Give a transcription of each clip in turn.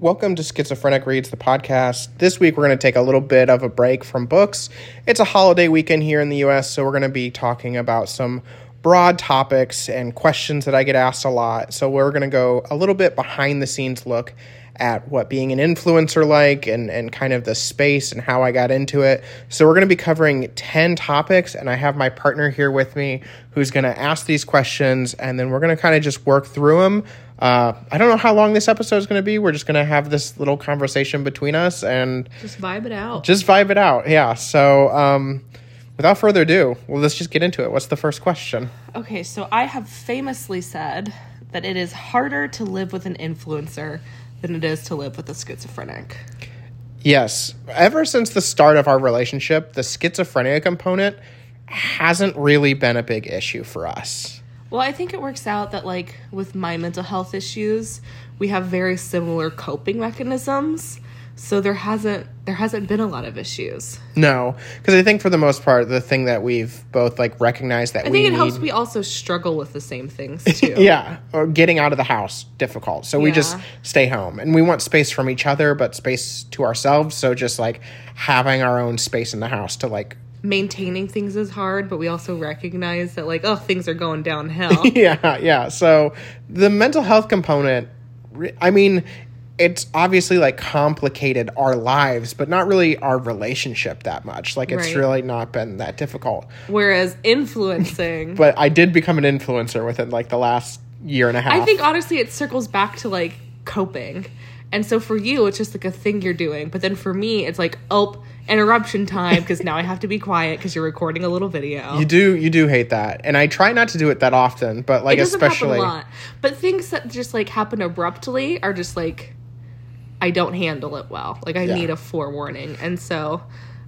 Welcome to Schizophrenic Reads, the podcast. This week we're going to take a little bit of a break from books. It's a holiday weekend here in the US, so we're going to be talking about some broad topics and questions that I get asked a lot. So we're going to go a little bit behind the scenes look at what being an influencer like and, and kind of the space and how I got into it. So we're going to be covering 10 topics and I have my partner here with me who's going to ask these questions and then we're going to kind of just work through them. Uh, I don't know how long this episode is going to be. We're just going to have this little conversation between us and Just vibe it out. just vibe it out. Yeah. So um, without further ado, well, let's just get into it. What's the first question? Okay, so I have famously said that it is harder to live with an influencer than it is to live with a schizophrenic. Yes. Ever since the start of our relationship, the schizophrenia component hasn't really been a big issue for us. Well, I think it works out that like with my mental health issues, we have very similar coping mechanisms. So there hasn't there hasn't been a lot of issues. No, because I think for the most part, the thing that we've both like recognized that I we think it need, helps we also struggle with the same things too. yeah, or getting out of the house difficult. So we just stay home, and we want space from each other, but space to ourselves. So just like having our own space in the house to like Maintaining things is hard, but we also recognize that like oh things are going downhill. yeah, yeah. So the mental health component I mean, it's obviously like complicated our lives, but not really our relationship that much. Like it's Right. really not been that difficult. Whereas influencing But I did become an influencer within like the last year and a half. I think honestly it circles back to like coping. And so for you it's just like a thing you're doing, but then for me it's like oh interruption time because now I have to be quiet because you're recording a little video. you do you do hate that, and I try not to do it that often. But like it especially, a lot. But things that just like happen abruptly are just like I don't handle it well. Like I Yeah. need a forewarning. And so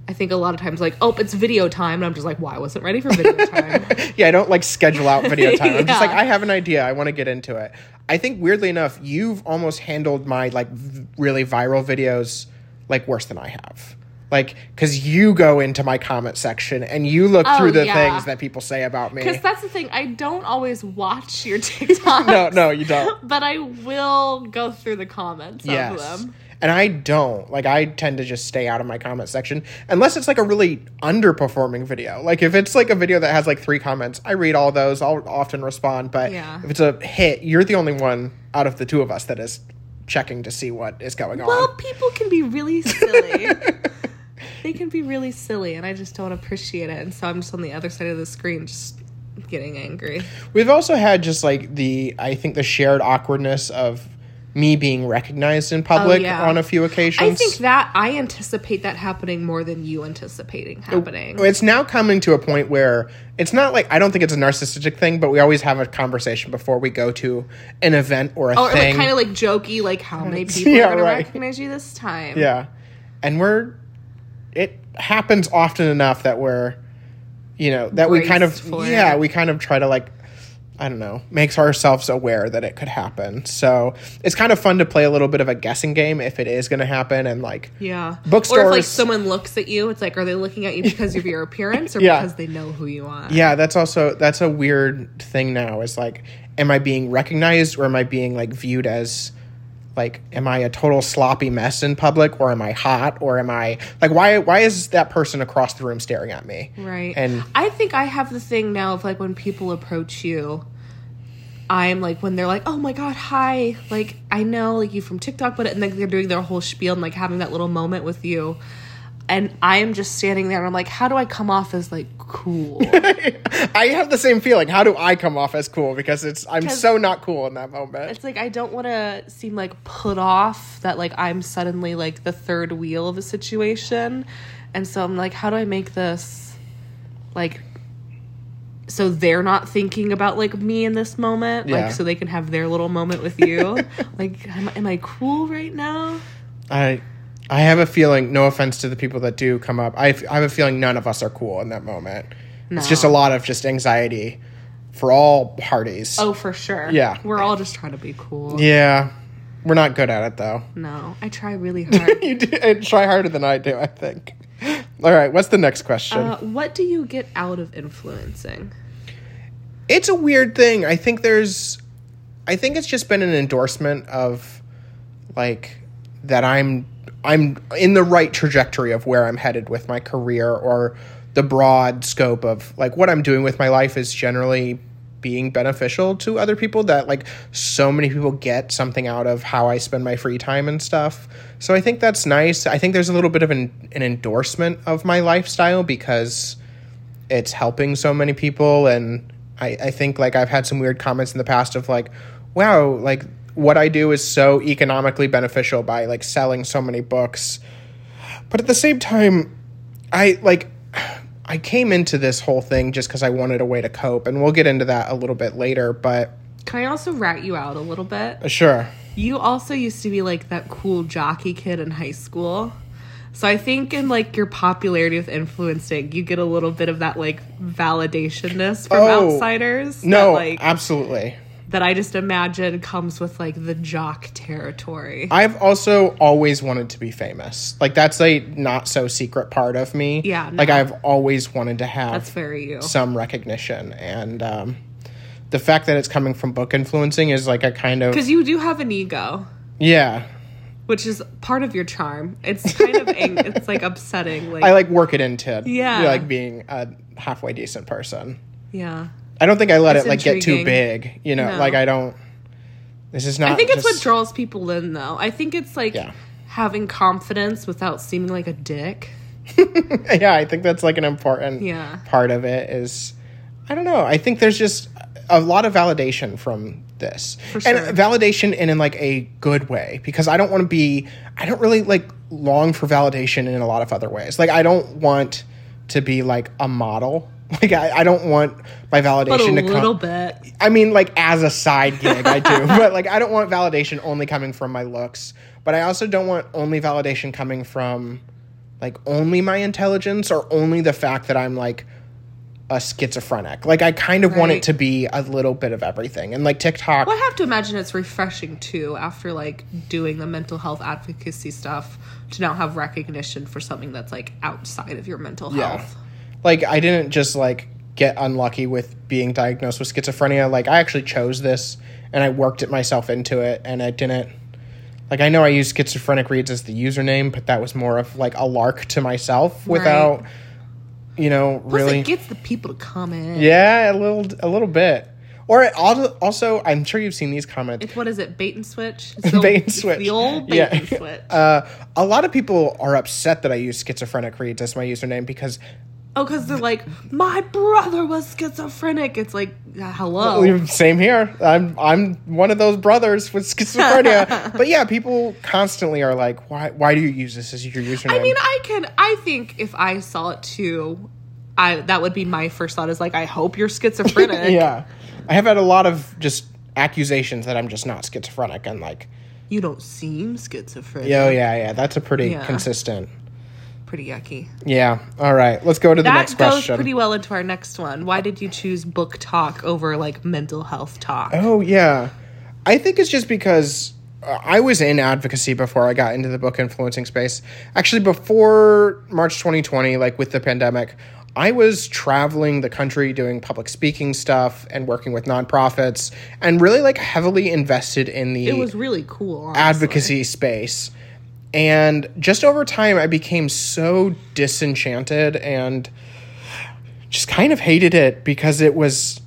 I think a lot of times like, oh, it's video time, and I'm just like, well, I wasn't ready for video time. yeah, I don't like schedule out video time. I'm just like, I have an idea. I want to get into it. I think weirdly enough, you've almost handled my like v- really viral videos like worse than I have. Like, because you go into my comment section and you look Oh, through the yeah. things that people say about me. Because that's the thing, I don't always watch your TikTok. No, no, you don't. But I will go through the comments of them. And I don't. Like I tend to just stay out of my comment section unless it's like a really underperforming video. Like if it's like a video that has like 3 comments, I read all those. I'll often respond, but Yeah. if it's a hit, you're the only one out of the two of us that is checking to see what is going on. Well, people can be really silly. they can be really silly, and I just don't appreciate it. And so I'm just on the other side of the screen, just getting angry. We've also had just like the I think the shared awkwardness of me being recognized in oh, public Oh, yeah. on a few occasions. I think that I anticipate that happening more than you anticipating happening. it's now coming to a point where it's not like I don't think it's a narcissistic thing, but we always have a conversation before we go to an event or a Oh, or like thing. kind of like jokey, like how many people Yeah, are going right. to recognize you this time? yeah, and we're it happens often enough that we're you know that we kind of yeah it. we kind of try to like I don't know makes ourselves aware that it could happen. So it's kind of fun to play a little bit of a guessing game if it is going to happen and like Yeah. Bookstores- Or if like someone looks at you, it's like, are they looking at you because of your appearance or Yeah. because they know who you are? Yeah, that's also that's a weird thing now. Is like, am I being recognized or am I being like viewed as like, am I a total sloppy mess in public or am I hot or am I like why why is that person across the room staring at me? Right. And I think I have the thing now of like when people approach you, I'm like when they're like, "Oh my god, hi!" Like I know like you from TikTok, but and like they're doing their whole spiel and like having that little moment with you, and I'm just standing there and I'm like, "How do I come off as like cool?" I have the same feeling. How do I come off as cool? Because it's I'm so not cool in that moment. it's like I don't want to seem like put off that like I'm suddenly like the third wheel of a situation, and so I'm like, how do I make this like so they're not thinking about like me in this moment, Yeah. like so they can have their little moment with you. like, am, am I cool right now? I I have a feeling. No offense to the people that do come up. I, I have a feeling none of us are cool in that moment. It's just a lot of just anxiety for all parties. Oh, for sure. Yeah. we're all just trying to be cool. Yeah, we're not good at it though. No, I try really hard. you do, and try harder than I do, I think. All right, what's the next question? uh, what do you get out of influencing? it's a weird thing. I think there's I think it's just been an endorsement of like that I'm I'm in the right trajectory of where I'm headed with my career or the broad scope of like what I'm doing with my life is generally being beneficial to other people that like so many people get something out of how I spend my free time and stuff. So I think that's nice. I think there's a little bit of an, an endorsement of my lifestyle because it's helping so many people and I, I think like I've had some weird comments in the past of like, wow, like what I do is so economically beneficial by like selling so many books. But at the same time, I like I came into this whole thing just because I wanted a way to cope, and we'll get into that a little bit later. But Can I also rat you out a little bit? uh, sure, You also used to be like that cool jockey kid in high school. So I think in like your popularity with influencing, you get a little bit of that like validationness from Oh, outsiders. no, that, like absolutely. That I just imagine comes with like the jock territory. I've also always wanted to be famous. Like that's a not so secret part of me. Yeah, like. I've always wanted to have That's very you. some recognition, and um, the fact that it's coming from book influencing is like a kind of Because you do have an ego, yeah. which is part of your charm. It's kind of ang- it's like upsetting. Like I like work it into Yeah. like being a halfway decent person. yeah. I don't think I let It's it like get too big. You know, No. like I don't. This is not. I think it's what draws people in, though. I think it's like Yeah. having confidence without seeming like a dick. yeah, I think that's like an important Yeah. part of it. Is I don't know. I think there's just a lot of validation from this, For sure. and validation in in like a good way because I don't want to be. I don't really like long for validation in a lot of other ways. Like I don't want to be like a model. Like I, I don't want my validation But a to come. little bit. I mean, like as a side gig, I do, but like I don't want validation only coming from my looks. But I also don't want only validation coming from like only my intelligence or only the fact that I'm like a schizophrenic. Like I kind of want it to be a little bit of everything. And like TikTok, Well, I have to imagine it's refreshing too after like doing the mental health advocacy stuff to now have recognition for something that's like outside of your mental Yeah. health. Like I didn't just like get unlucky with being diagnosed with schizophrenia. Like I actually chose this and I worked it myself into it and I didn't like I know I used schizophrenic reads as the username, but that was more of like a lark to myself without you know Plus, really it gets the people to come in. Yeah, a little a little bit. Or it also, I'm sure you've seen these comments. It's what is it? Bait and switch. The, Bait and switch. The old bait Yeah. and switch. Uh, a lot of people are upset that I use schizophrenic reads as my username because oh, because they're like, my brother was schizophrenic. It's like, uh, hello. Well, Same here. I'm I'm one of those brothers with schizophrenia. but yeah, people constantly are like, why why do you use this as your username? I mean, I can. I think if I saw it too, I that would be my first thought. Is like, I hope you're schizophrenic. yeah, I have had a lot of just accusations that I'm just not schizophrenic, and like, You don't seem schizophrenic. yo, yeah, yeah, that's a pretty Yeah. consistent. Pretty yucky. Yeah. All right, let's go to the That next goes pretty well into our next one. Why did you choose book talk over like mental health talk? Oh yeah, I think it's just because uh, I was in advocacy before I got into the book influencing space. Actually, before March 2020, like with the pandemic, I was traveling the country doing public speaking stuff and working with nonprofits, and really like heavily invested in the It was really cool. honestly. advocacy space. And just over time, I became so disenchanted and just kind of hated it because it was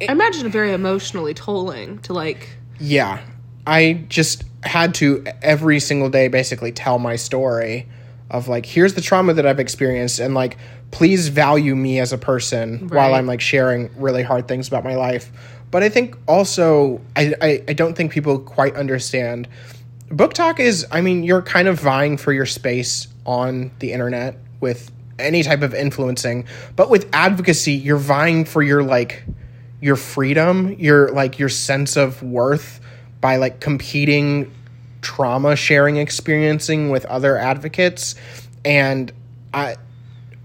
I imagine very emotionally tolling to like. yeah i just had to every single day basically tell my story of like here's the trauma that i've experienced and like please value me as a person while i'm like sharing really hard things about my life but i think also i i, I don't think people quite understand BookTok is i mean you're kind of vying for your space on the internet with any type of influencing but with advocacy you're vying for your like your freedom your like your sense of worth by like competing trauma sharing experiencing with other advocates and i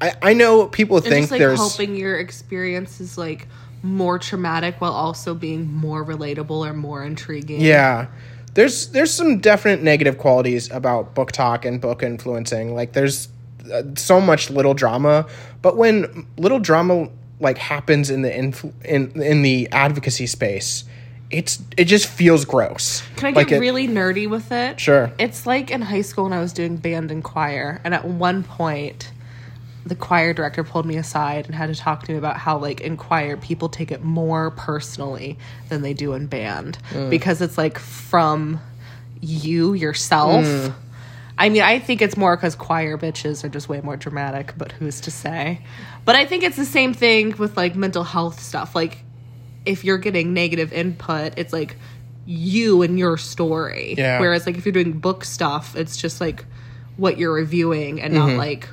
i, I know people And think just like there's hoping your experience is like more traumatic while also being more relatable or more intriguing. Yeah. There's there's some definite negative qualities about BookTok and book influencing. Like there's uh, so much little drama, but when little drama like happens in the influ- in in the advocacy space, it's it just feels gross. Can I get Like it- really nerdy with it? Sure. It's like in high school when I was doing band and choir, and at one point, the choir director pulled me aside and had to talk to me about how, like, in choir, people take it more personally than they do in band Mm. because it's like from you yourself. Mm. I mean, I think it's more because choir bitches are just way more dramatic, but who's to say? But I think it's the same thing with like mental health stuff. Like, if you're getting negative input, it's like you and your story. Yeah. Whereas, like, if you're doing book stuff, it's just like what you're reviewing and not like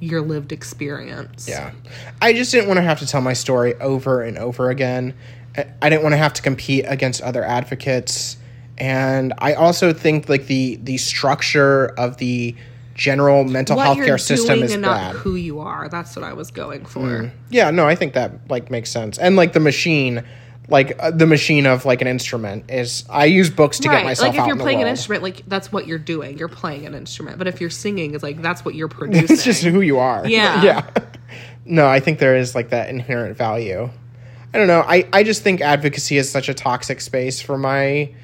your lived experience. Yeah. I just didn't want to have to tell my story over and over again. I- didn't want to have to compete against other advocates. And I also think like the the structure of the general mental What health care system is bad. who you are. That's what I was going mm. for. Yeah, no, I think that like makes sense. And like the machine, like uh, the machine of like an instrument is I use books to get Right. myself Like if you're in playing an instrument, like that's what you're doing. You're playing an instrument. But if you're singing, it's like that's what you're producing. it's just who you are. Yeah. yeah. No, I think there is like that inherent value. I don't know. I, I just think advocacy is such a toxic space for my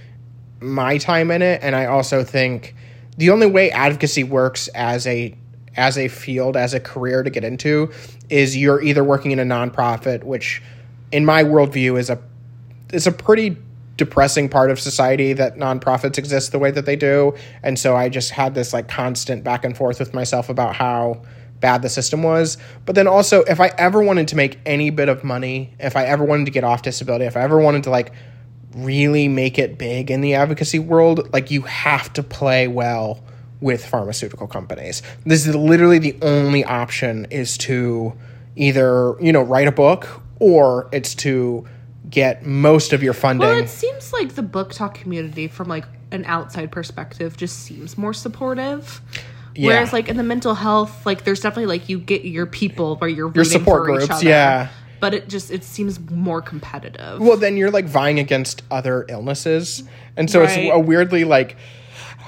my time in it, and I also think the only way advocacy works as a as a field as a career to get into is you're either working in a nonprofit, which in my worldview is a is a pretty depressing part of society that nonprofits exist the way that they do. And so I just had this like constant back and forth with myself about how bad the system was. But then also, if I ever wanted to make any bit of money, if I ever wanted to get off disability, if I ever wanted to like really make it big in the advocacy world, like you have to play well with pharmaceutical companies. This is literally the only option is to either, you know, write a book or it's to get most of your funding. Well, it seems like the BookTok community, from like an outside perspective, just seems more supportive. Yeah. Whereas, like in the mental health, like there's definitely like you get your people where you're Your support for each groups, other. yeah. But it just it seems more competitive. Well, then you're like vying against other illnesses. And so Right. it's a weirdly like,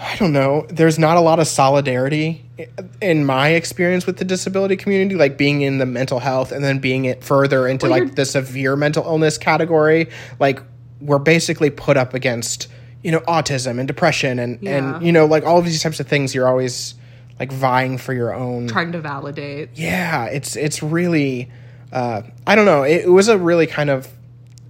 I don't know, there's not a lot of solidarity in my experience with the disability community, like being in the mental health and then being it further into Well, like the severe mental illness category. Like, we're basically put up against, you know, autism and depression and, Yeah. and, you know, like all of these types of things. You're always like vying for your own trying to validate. yeah it's it's really uh i don't know it, it was a really kind of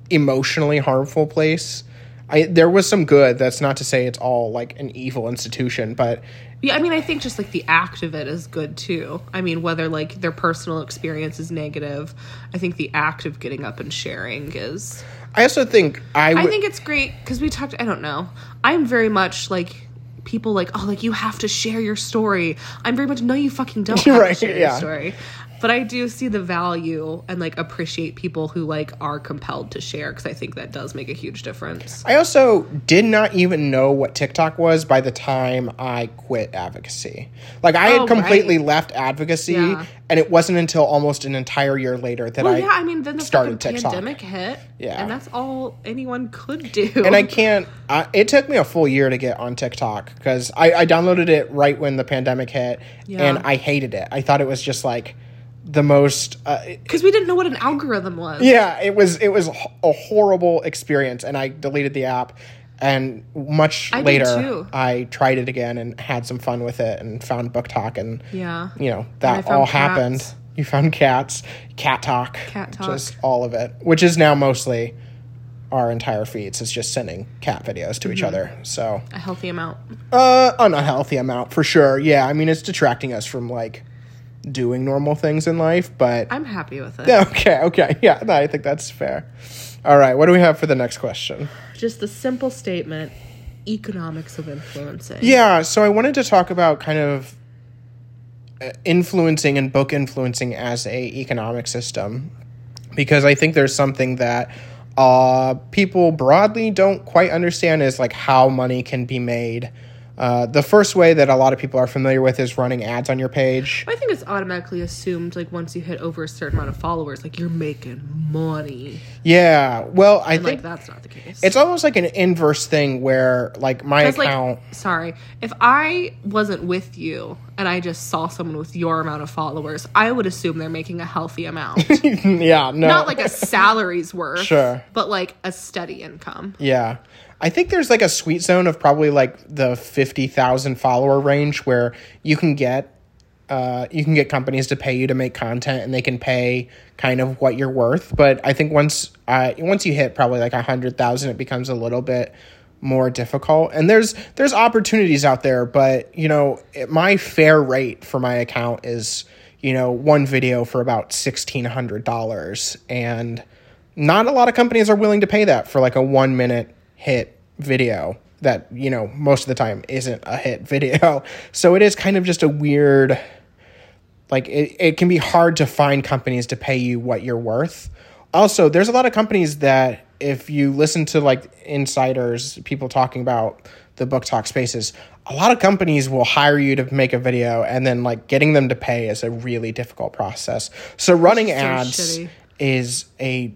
emotionally harmful place i there was some good that's not to say it's all like an evil institution but Yeah, I mean, I think just like the act of it is good too. I mean, whether like their personal experience is negative, I think the act of getting up and sharing is. i also think i I think it's great because we talked. I don't know. I'm very much like people like oh like you have to share your story. I'm very much no you fucking don't have Right, to share yeah. your story. But I do see the value and like appreciate people who like are compelled to share because I think that does make a huge difference. I also did not even know what TikTok was by the time I quit advocacy. Like I Oh, had completely right. left advocacy, Yeah. and it wasn't until almost an entire year later that Well, I yeah, I mean, then the started TikTok. pandemic hit, Yeah. and that's all anyone could do. and I can't. I, it took me a full year to get on TikTok because I, I downloaded it right when the pandemic hit, Yeah. and I hated it. I thought it was just like the most. Uh, because we didn't know what an algorithm was. yeah, it was. It was a horrible experience, and I deleted the app. And much I later. I tried it again and had some fun with it, and found BookTok, and Yeah. you know that all cats. happened. You found cats, cat talk, Cat talk. just all of it, which is now mostly our entire feeds is just sending cat videos to Mm-hmm. each other. So, A healthy amount. uh, an unhealthy amount for sure. Yeah, I mean it's detracting us from like doing normal things in life, but I'm happy with it. okay, okay, yeah, no, I think that's fair. All right, what do we have for the next question? Just the simple statement economics of influencing. Yeah, so I wanted to talk about kind of uh, influencing and book influencing as a economic system because I think there's something that uh, people broadly don't quite understand is like how money can be made Uh, the first way that a lot of people are familiar with is running ads on your page. I think it's automatically assumed like once you hit over a certain amount of followers, like you're making money. Yeah, well, I And, think like that's not the case. it's almost like an inverse thing where, like, my account. like, sorry, if I wasn't with you and I just saw someone with your amount of followers, I would assume they're making a healthy amount. yeah, no, Not like a salary's worth, Sure. but like a steady income. Yeah. I think there's like a sweet zone of probably like the 50,000 follower range where you can get uh, you can get companies to pay you to make content and they can pay kind of what you're worth. But I think once uh, once you hit probably like a hundred thousand, it becomes a little bit more difficult. And there's there's opportunities out there, but you know it, my fair rate for my account is you know one video for about sixteen hundred dollars, and not a lot of companies are willing to pay that for like a one minute hit video that you know most of the time isn't a hit video. So it is kind of just a weird like it, it can be hard to find companies to pay you what you're worth also there's a lot of companies that if you listen to like insiders people talking about the BookTok spaces a lot of companies will hire you to make a video and then like getting them to pay is a really difficult process so running so ads shitty. is a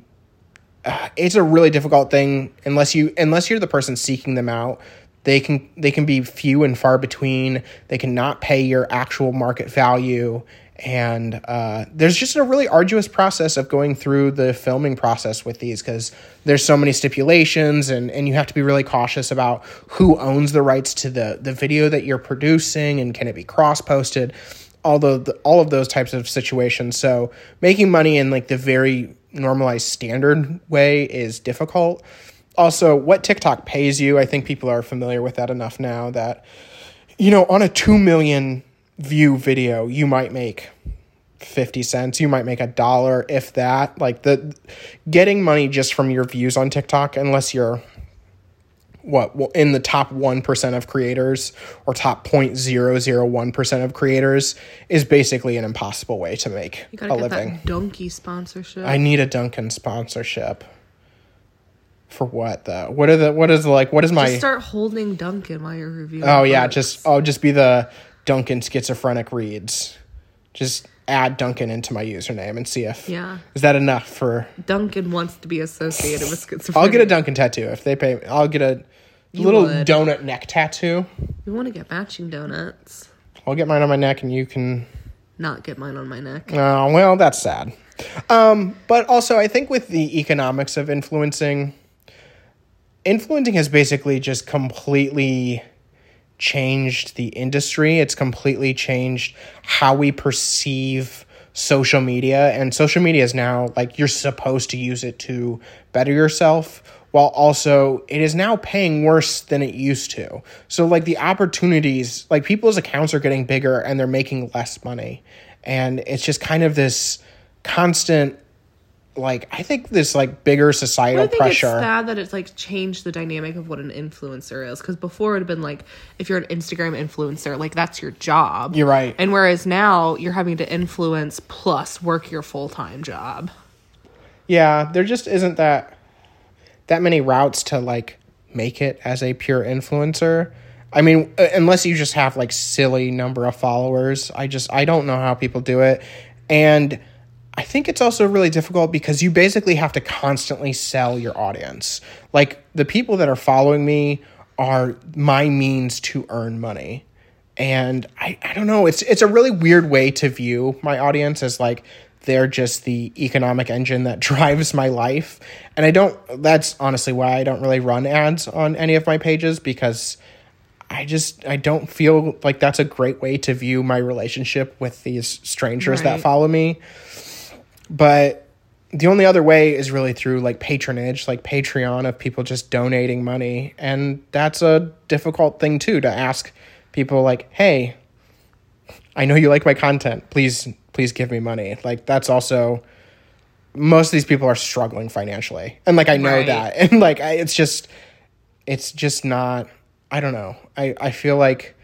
it's a really difficult thing. Unless you unless you're the person seeking them out they can they can be few and far between. They cannot pay your actual market value. And uh, there's just a really arduous process of going through the filming process with these because there's so many stipulations and, and you have to be really cautious about who owns the rights to the, the video that you're producing and can it be cross posted although the, all of those types of situations. So making money in like the very normalized standard way is difficult. Also what tiktok pays you i think people are familiar with that enough now that you know on a 2 million view video you might make 50 cents you might make a dollar if that. Like the getting money just from your views on tiktok unless you're what well, in the top 1% of creators or top 0.001% of creators is basically an impossible way to make You gotta a living Dunkin' sponsorship. I need a Dunkin' sponsorship. For what though? What are the what is like what is my Just start holding Dunkin' while you're reviewing. Oh yeah, books. just I'll just be the Dunkin' schizophrenic reads. Just add Dunkin' into my username and see if yeah. is that enough for Dunkin' wants to be associated with schizophrenia. I'll get a Dunkin' tattoo if they pay me. I'll get a little would. donut neck tattoo. We want to get matching donuts. I'll get mine on my neck and you can Not get mine on my neck. Oh, well, that's sad. Um, but also, I think with the economics of influencing, influencing has basically just completely changed the industry. It's completely changed how we perceive social media. And social media is now like you're supposed to use it to better yourself. While also, it is now paying worse than it used to. So, like, the opportunities, like, people's accounts are getting bigger and they're making less money. And it's just kind of this constant, like, I think this, like, bigger societal I think pressure. it's sad that it's like changed the dynamic of what an influencer is. Because before it would have been like, if you're an Instagram influencer, like that's your job. You're right. And whereas now you're having to influence plus work your full time job. Yeah, there just isn't that that many routes to like make it as a pure influencer. I mean, uh, unless you just have like silly number of followers, I just I don't know how people do it. And I think it's also really difficult because you basically have to constantly sell your audience. Like the people that are following me are my means to earn money. And I, I don't know, it's it's a really weird way to view my audience as like they're just the economic engine that drives my life. And I don't that's honestly why I don't really run ads on any of my pages because I just I don't feel like that's a great way to view my relationship with these strangers that follow me. But the only other way is really through like patronage, like Patreon of people just donating money, and that's a difficult thing too to ask people like, "Hey, I know you like my content. Please please give me money." Like that's also most of these people are struggling financially. And like I know Right. that. And like I, it's just it's just not I don't know. I I feel like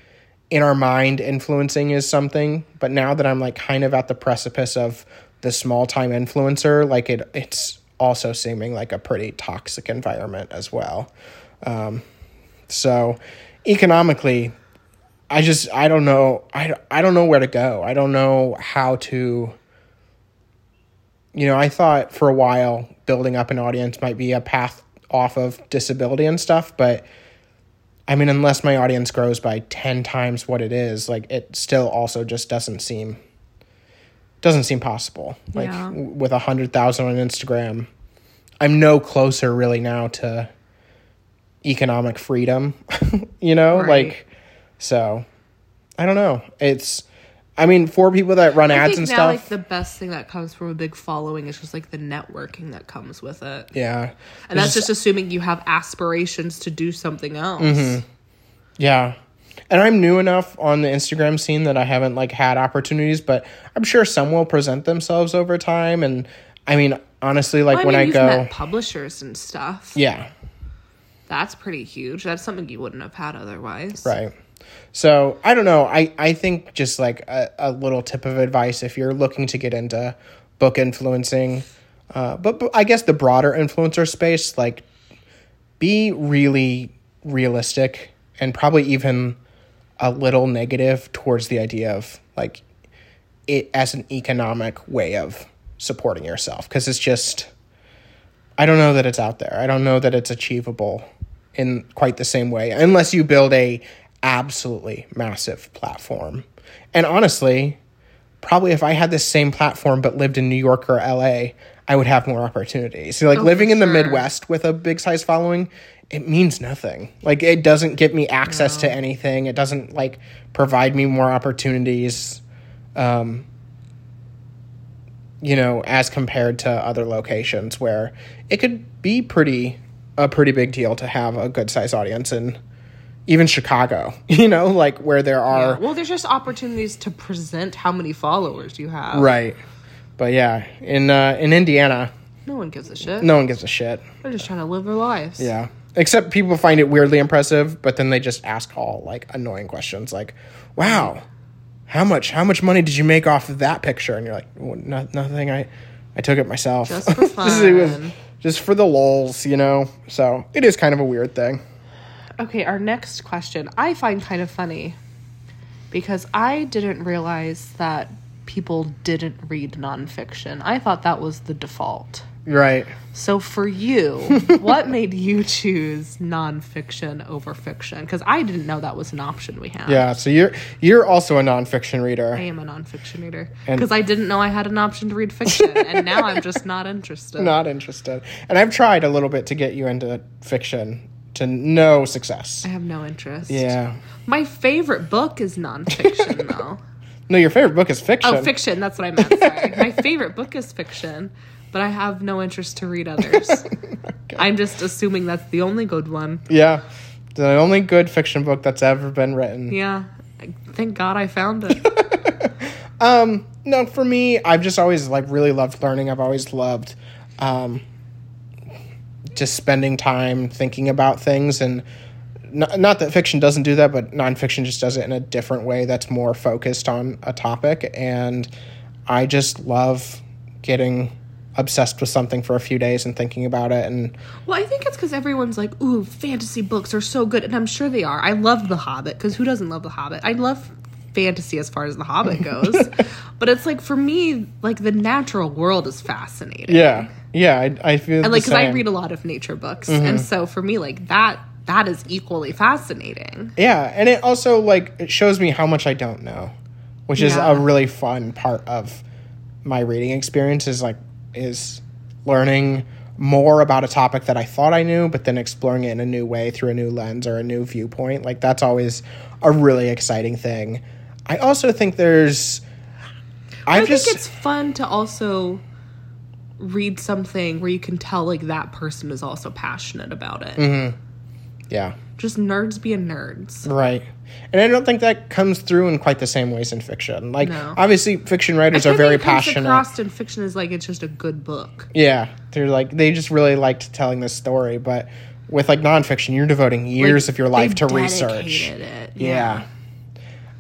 in our mind influencing is something, but now that I'm like kind of at the precipice of the small time influencer, like it it's also seeming like a pretty toxic environment as well. Um, so economically, I just I don't know I, I don't know where to go. I don't know how to you know, I thought for a while building up an audience might be a path off of disability and stuff, but I mean unless my audience grows by 10 times what it is, like it still also just doesn't seem doesn't seem possible. Like Yeah. with a 100,000 on Instagram, I'm no closer really now to economic freedom, you know? Right. Like so I don't know. It's I mean for people that run I ads and now, stuff. like the best thing that comes from a big following is just like the networking that comes with it, yeah. and that's just assuming you have aspirations to do something else. Mm-hmm. Yeah. And I'm new enough on the Instagram scene that I haven't like had opportunities, but I'm sure some will present themselves over time and I mean honestly like Well, I when mean, I you've go publishers and stuff. Yeah, That's pretty huge. That's something you wouldn't have had otherwise. right. So I don't know. I, I think just like a, a little tip of advice if you're looking to get into book influencing, uh, but, but I guess the broader influencer space, like be really realistic and probably even a little negative towards the idea of like it as an economic way of supporting yourself because it's just I don't know that it's out there. I don't know that it's achievable in quite the same way unless you build a absolutely massive platform. And honestly, probably if I had this same platform but lived in New York or LA, I would have more opportunities. So like Oh, living in the sure. Midwest with a big size following, it means nothing. Like it doesn't give me access to anything. It doesn't like provide me more opportunities. Um you know, as compared to other locations where it could be pretty a pretty big deal to have a good size audience in even Chicago, you know, like where there Yeah. are Well, there's just opportunities to present how many followers you have. right. But yeah, in uh, in Indiana, No one gives a shit. no one gives a shit. They're just trying to live their lives. Yeah. Except people find it weirdly impressive, but then they just ask all like annoying questions like, "Wow, how much how much money did you make off of that picture?" And you're like, well, no, "Nothing. I I took it myself. Just for it was fun. just for the lols, you know." So, it is kind of a weird thing. Okay, our next question I find kind of funny because I didn't realize that people didn't read nonfiction. I thought that was the default. Right. So for you, what made you choose nonfiction over fiction? Because I didn't know that was an option we had. Yeah, so you're you're also a nonfiction reader. I am a nonfiction reader because I didn't know I had an option to read fiction, and now I'm just not interested. Not interested. And I've tried a little bit to get you into fiction to no success. I have no interest. Yeah. My favorite book is nonfiction, though. No, your favorite book is fiction. Oh, fiction. That's what I meant. Sorry. My favorite book is fiction, but I have no interest to read others. I'm just assuming that's the only good one. Yeah. The only good fiction book that's ever been written. Yeah. Thank God I found it. Um, no, for me, I've just always like really loved learning. I've always loved um just spending time thinking about things and not, not that fiction doesn't do that, but nonfiction just does it in a different way that's more focused on a topic. And I just love getting obsessed with something for a few days and thinking about it. And Well, I think it's because everyone's like, ooh, fantasy books are so good. And I'm sure they are. I love The Hobbit because who doesn't love The Hobbit? I love fantasy as far as The Hobbit goes. but it's like, for me, like the natural world is fascinating. yeah, yeah, I, I feel And like, because I read a lot of nature books. Mm-hmm. And so for me, like, that. That is equally fascinating. Yeah, and it also like it shows me how much I don't know, which is Yeah. a really fun part of my reading experience is like is learning more about a topic that I thought I knew, but then exploring it in a new way through a new lens or a new viewpoint. Like that's always a really exciting thing. I also think there's I've I just think it's fun to also read something where you can tell like that person is also passionate about it. Mm-hmm. yeah. Just nerds being nerds. Right. And I don't think that comes through in quite the same ways in fiction. Like No. obviously fiction writers are I very it comes passionate. Across in fiction is like it's just a good book. Yeah, they're like they just really liked telling this story, but with like nonfiction, you're devoting years Like, of your life to research. It. Yeah.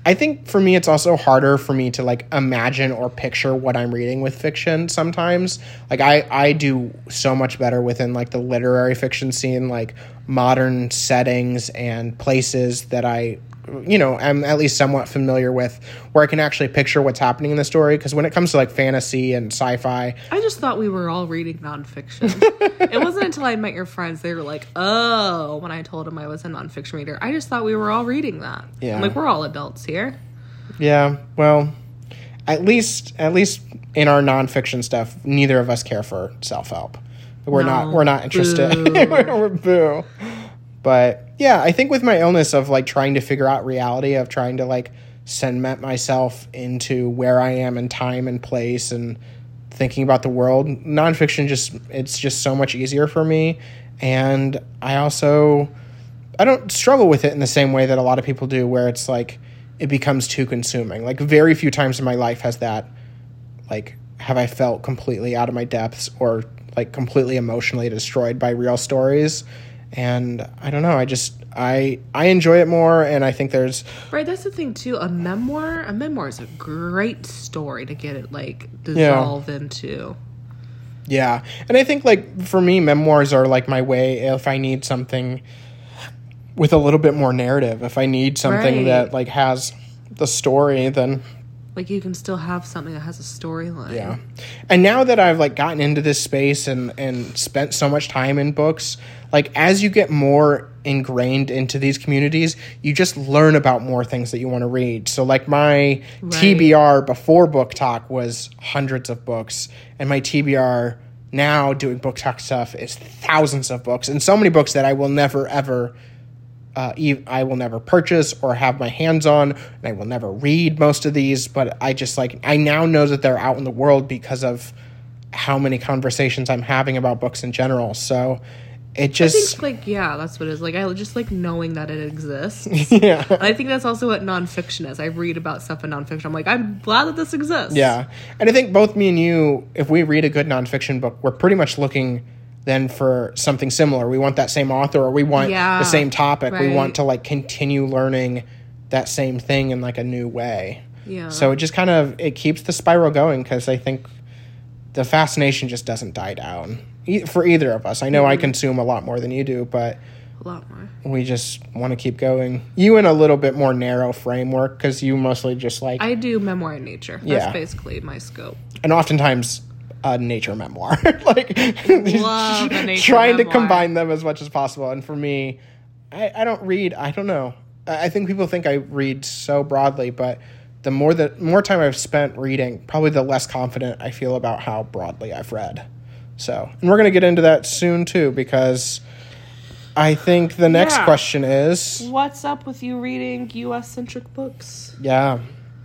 I think for me, it's also harder for me to like imagine or picture what I'm reading with fiction sometimes. Like, I, I do so much better within like the literary fiction scene, like modern settings and places that I you know I'm at least somewhat familiar with where i can actually picture what's happening in the story because when it comes to like fantasy and sci-fi I just thought we were all reading nonfiction. it wasn't until I met your friends they were like, "Oh," when I told them I was a nonfiction reader. I just thought we were all reading that. Yeah. I'm like we're all adults here. yeah well at least at least in our nonfiction stuff neither of us care for self-help we're not we're not interested Boo. we're boo but yeah i think with my illness of like trying to figure out reality of trying to like cement myself into where i am in time and place and thinking about the world nonfiction just it's just so much easier for me. And i also i don't struggle with it in the same way that a lot of people do where it's like it becomes too consuming. Like very few times in my life has that like have i felt completely out of my depths or like completely emotionally destroyed by real stories and i don't know i just i i enjoy it more and i think there's Right, that's the thing too. A memoir, a memoir is a great story to get it like dissolve into. Yeah. And I think like for me memoirs are like my way if I need something with a little bit more narrative. If I need something Right. that like has the story then Like you can still have something that has a storyline. yeah. And now that I've like gotten into this space and and spent so much time in books, like as you get more ingrained into these communities, you just learn about more things that you want to read. So like my TBR before BookTok was hundreds of books and my TBR now doing BookTok stuff is thousands of books and so many books that I will never ever uh, I will never purchase or have my hands on, and I will never read most of these. But I just like I now know that they're out in the world because of how many conversations I'm having about books in general. So it I just think like yeah, that's what it is. Like I just like knowing that it exists. yeah And I think that's also what nonfiction is. I read about stuff in nonfiction. I'm like, I'm glad that this exists. yeah. And I think both me and you, if we read a good nonfiction book, we're pretty much looking then for something similar. We want that same author, or we want Yeah, the same topic. We want to like continue learning that same thing in like a new way. Yeah. So it just kind of it keeps the spiral going because I think the fascination just doesn't die down e- for either of us. I know I mm-hmm. consume a lot more than you do, but a lot more. we just want to keep going. You in a little bit more narrow framework because you mostly just like I do memoir in nature. That's Yeah. basically my scope. and oftentimes a nature memoir, like nature trying to combine them as much as possible. And for me, I, I don't read. I don't know. I I think people think I read so broadly, but the more that more time I've spent reading, probably the less confident I feel about how broadly I've read. So, and we're gonna get into that soon too, because I think the next Yeah. question is What's up with you reading U.S. centric books? Yeah.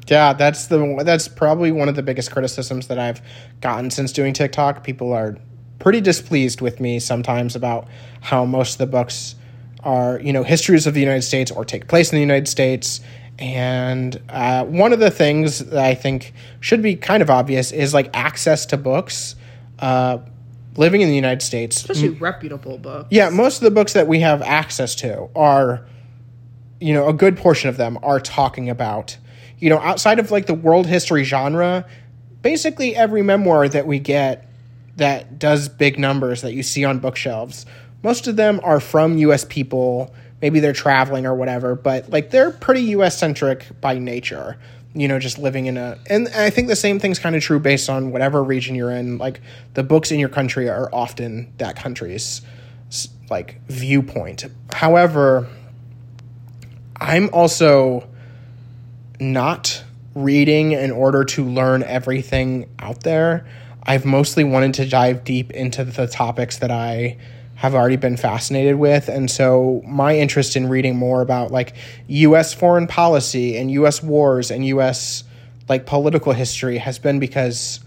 Yeah, that's the that's probably one of the biggest criticisms that I've gotten since doing TikTok. People are pretty displeased with me sometimes about how most of the books are, you know, histories of the United States or take place in the United States. And uh, one of the things that I think should be kind of obvious is like access to books. Uh, living in the United States, Especially reputable books. yeah, most of the books that we have access to are, you know, a good portion of them are talking about, you know, outside of like the world history genre, basically every memoir that we get that does big numbers that you see on bookshelves, most of them are from US people. Maybe they're traveling or whatever, but like they're pretty US centric by nature. You know, just living in a, and I think the same thing's kind of true based on whatever region you're in. Like the books in your country are often that country's like viewpoint. However, I'm also not reading in order to learn everything out there. I've mostly wanted to dive deep into the topics that I have already been fascinated with. And so my interest in reading more about like US foreign policy and US wars and US like political history has been because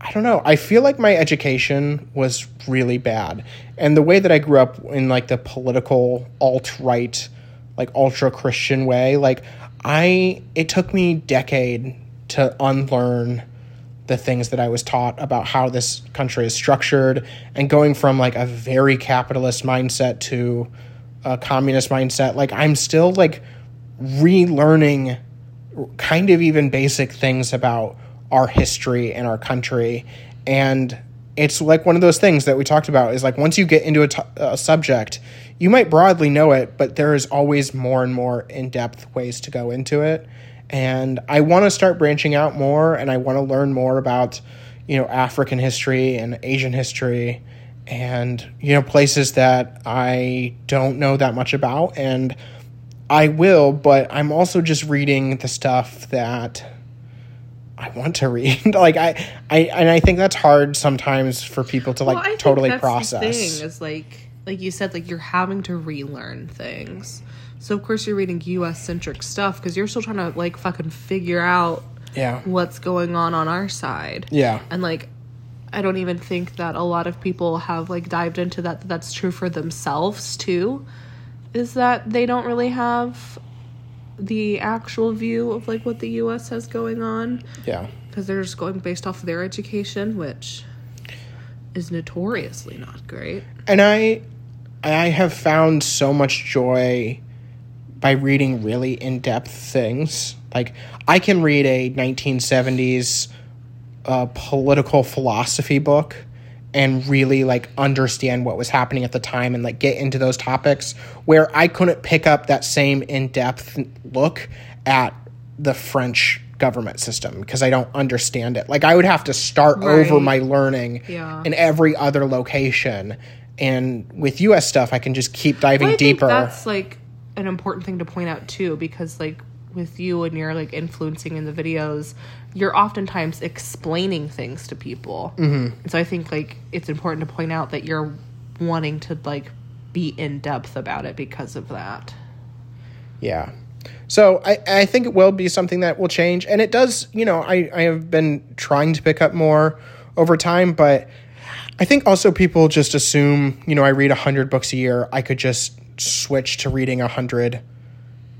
I don't know. I feel like my education was really bad. And the way that I grew up in like the political alt right, like ultra Christian way, like I it took me decade to unlearn the things that I was taught about how this country is structured and going from like a very capitalist mindset to a communist mindset. Like I'm still like relearning kind of even basic things about our history and our country and it's like one of those things that we talked about is like once you get into a subject you might broadly know it, but there is always more and more in depth ways to go into it. And I want to start branching out more and I want to learn more about, you know, African history and Asian history and, you know, places that I don't know that much about. And I will, but I'm also just reading the stuff that I want to read. like I, I, and I think that's hard sometimes for people to like Well, I think totally that's the process. thing is like like you said like you're having to relearn things. So of course you're reading US centric stuff because you're still trying to like fucking figure out Yeah, what's going on on our side. yeah, And like I don't even think that a lot of people have like dived into that that that's true for themselves too. Is that they don't really have the actual view of like what the US has going on yeah. because they're just going based off of their education, which is notoriously not great. and I I have found so much joy by reading really in-depth things. Like I can read a 1970s uh, political philosophy book and really like understand what was happening at the time and like get into those topics where I couldn't pick up that same in-depth look at the French government system because I don't understand it. Like I would have to start over my learning Yeah. in every other location. And with US stuff, I can just keep diving Well, deeper. That's like an important thing to point out too, because like with you and you're like influencing in the videos, you're oftentimes explaining things to people. Mm-hmm. And so I think like it's important to point out that you're wanting to like be in depth about it because of that. Yeah. So I, I think it will be something that will change. And it does, you know, I, I have been trying to pick up more over time, but I think also people just assume, you know, I read 100 books a year. I could just switch to reading a 100,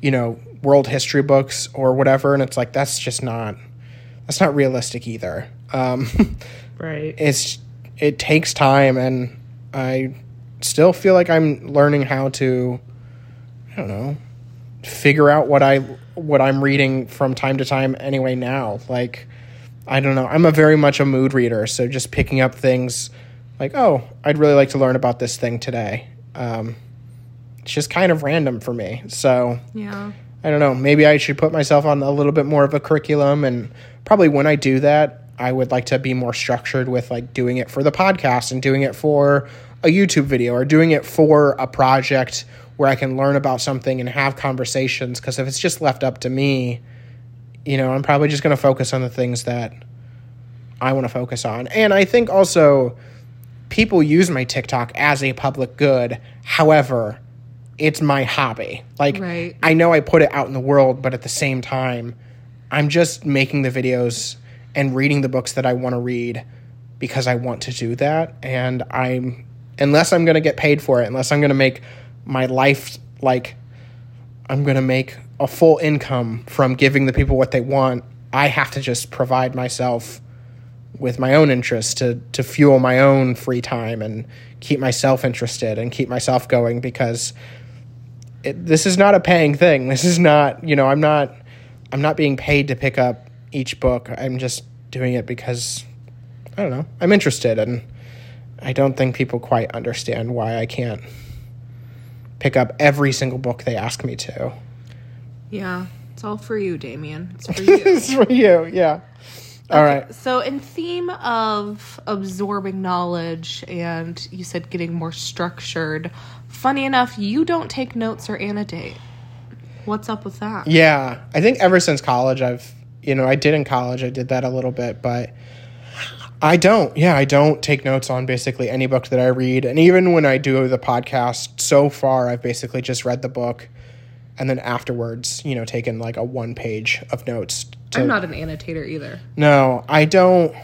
you know, world history books or whatever. And it's like, that's just not, that's not realistic either. Um, Right. it's, it takes time and I still feel like I'm learning how to, I don't know, figure out what I what I'm reading from time to time anyway now. Like I don't know. I'm a very much a mood reader, so just picking up things like, "Oh, I'd really like to learn about this thing today." Um it's just kind of random for me. So, Yeah. I don't know. Maybe I should put myself on a little bit more of a curriculum and probably when I do that, I would like to be more structured with like doing it for the podcast and doing it for a YouTube video or doing it for a project where I can learn about something and have conversations because if it's just left up to me, you know, I'm probably just going to focus on the things that I want to focus on. And I think also people use my TikTok as a public good. However, it's my hobby. Like Right. I know I put it out in the world, but at the same time, I'm just making the videos and reading the books that I want to read because I want to do that. And I'm unless I'm going to get paid for it, unless I'm going to make my life like I'm going to make a full income from giving the people what they want, I have to just provide myself with my own interests to to fuel my own free time and keep myself interested and keep myself going because it, this is not a paying thing. This is not, you know, I'm not I'm not being paid to pick up each book. I'm just doing it because I don't know. I'm interested and I don't think people quite understand why I can't pick up every single book they ask me to. Yeah. It's all for you, Damien. It's for you. it's for you, yeah. All right. So, in theme of absorbing knowledge, and you said getting more structured. Funny enough, you don't take notes or annotate. What's up with that? Yeah, I think ever since college, I've you know I did in college, I did that a little bit, but I don't. Yeah, I don't take notes on basically any book that I read, and even when I do the podcast, so far I've basically just read the book, and then afterwards, you know, taken like a one page of notes. To, I'm not an annotator either. No, I don't.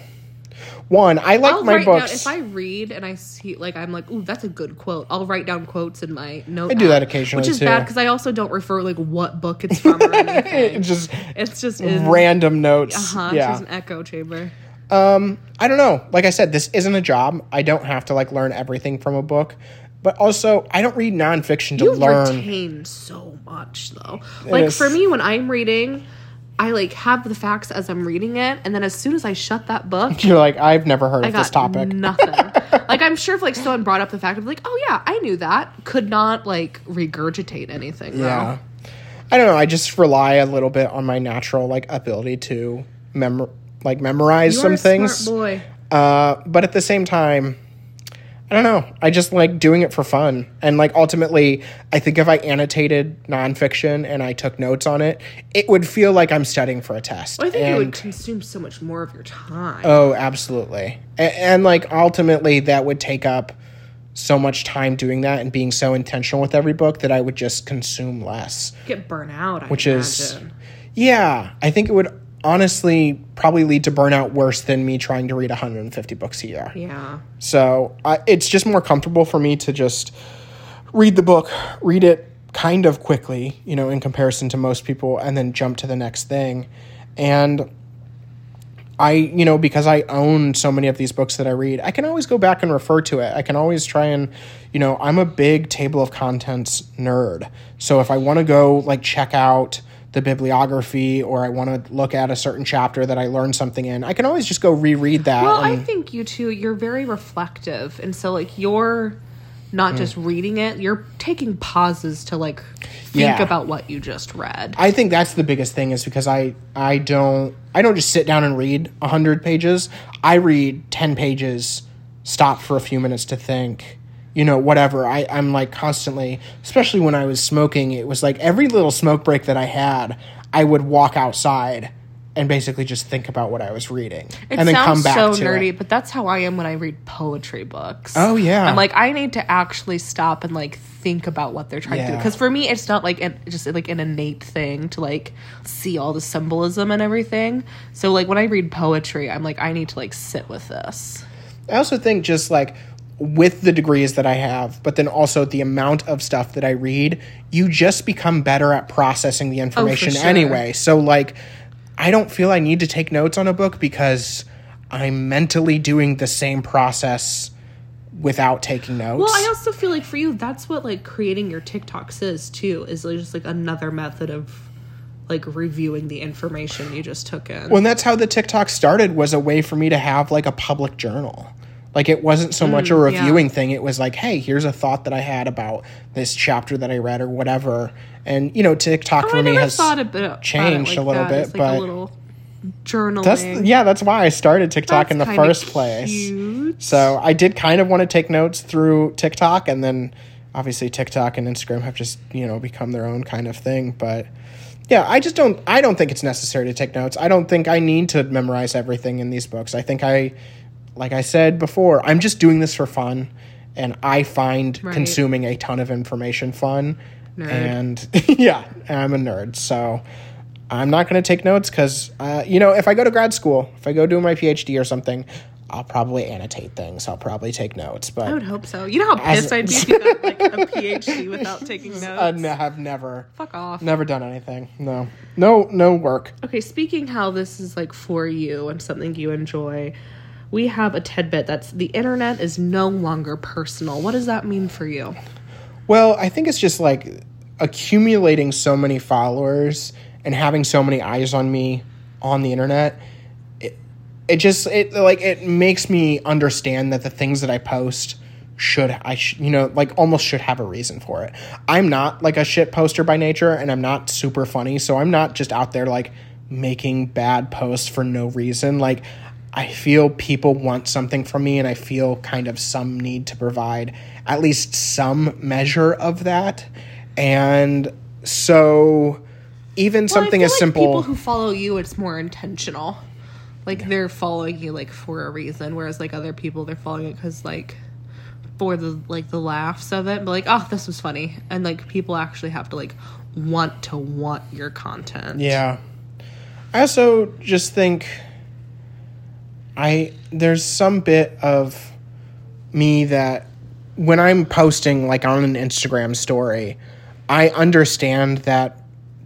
One, I like I'll my write books. down if I read and I see like I'm like, ooh, that's a good quote. I'll write down quotes in my note. I do that occasionally, which is too. bad because I also don't refer like what book it's from or anything. It's just it's just in, random notes. Uh-huh, yeah. It's an echo chamber. Um, I don't know. Like I said, this isn't a job. I don't have to like learn everything from a book. But also, I don't read nonfiction to You learn. retain so much though. Like for me, when I'm reading, I like have the facts as I'm reading it, and then as soon as I shut that book, You're like, I've never heard I of this topic. nothing. like I'm sure if like someone brought up the fact of like, oh yeah, I knew that, could not like regurgitate anything. though. Yeah. I don't know. I just rely a little bit on my natural like ability to mem like memorize You are some a things. boy. Uh, but at the same time, I don't know. I just like doing it for fun. And like ultimately, I think if I annotated nonfiction and I took notes on it, it would feel like I'm studying for a test. Well, I think it would consume so much more of your time. Oh, absolutely. And, and like ultimately, that would take up so much time doing that and being so intentional with every book that I would just consume less. Get burnt out. I Which is- Yeah, I think it would honestly probably lead to burnout worse than me trying to read 150 books a year. yeah. So uh, it's just more comfortable for me to just read the book, read it kind of quickly, you know, in comparison to most people, and then jump to the next thing. And I, you know, because I own so many of these books that I read, I can always go back and refer to it. I can always try and, you know, I'm a big table of contents nerd. So if I want to go like check out the bibliography or I want to look at a certain chapter that I learned something in, I can always just go reread that. Well, I think you too, you're very reflective. And so, like, you're not just mm. reading it, you're taking pauses to, like, think Yeah. about what you just read. I think that's the biggest thing is because I I don't I don't just sit down and read 100 pages. I read 10 pages, stop for a few minutes to think. You know, whatever. I I'm like constantly, especially when I was smoking, it was like every little smoke break that I had, I would walk outside and basically just think about what I was reading It and then sounds come back so to nerdy, it. but that's how I am when I read poetry books. Oh, yeah. I'm like I need to actually stop and like think about what they're trying to do because for me it's not like an, just like an innate thing to like see all the symbolism and everything. So like when I read poetry, I'm like I need to like sit with this. I also think just like with the degrees that I have, but then also the amount of stuff that I read, you just become better at processing the oh, information sure. anyway. So like I don't feel I need to take notes on a book because I'm mentally doing the same process without taking notes. Well, I also feel like for you, that's what like creating your TikToks is too. Is like just like another method of like reviewing the information you just took in. Well, and that's how the TikTok started was a way for me to have like a public journal. Like it wasn't so much a Mm, yeah. reviewing thing. It was like, hey, here's a thought that I had about this chapter that I read or whatever. And you know, TikTok Oh, for I me has thought about it changed like a little that. bit, It's like but a little journaling. that's yeah, that's why I started TikTok That's in the first place. So I did kind of want to take notes through TikTok, and then obviously TikTok and Instagram have just you know become their own kind of thing. But yeah, I just don't. I don't think it's necessary to take notes. I don't think I need to memorize everything in these books. I think I, like I said before, I'm just doing this for fun, and I find Right. consuming a ton of information fun. Nerd. And yeah, I'm a nerd, so. I'm not going to take notes because, uh, you know, if I go to grad school, if I go do my PhD or something, I'll probably annotate things. I'll probably take notes. But I would hope so. You know how pissed I'd be if you got like a PhD without taking notes. I have never, Fuck off. never done anything. No, no, no work. Okay, speaking how this is like for you and something you enjoy, we have a tidbit that's the internet is no longer personal. What does that mean for you? Well, I think it's just like accumulating so many followers and having so many eyes on me on the internet. It, it just it like it makes me understand that the things that I post should I sh- you know like almost should have a reason for it. I'm not like a shit poster by nature and I'm not super funny, so I'm not just out there like making bad posts for no reason. Like I feel people want something from me and I feel kind of some need to provide at least some measure of that. And so even Well, something as like simple People who follow you, it's more intentional. Like they're following you like for a reason, whereas like other people, they're following it because like for the like the laughs of it, but like oh this was funny, and like people actually have to like want to want your content. Yeah. I also just think I there's some bit of me that when I'm posting like on an Instagram story, I understand that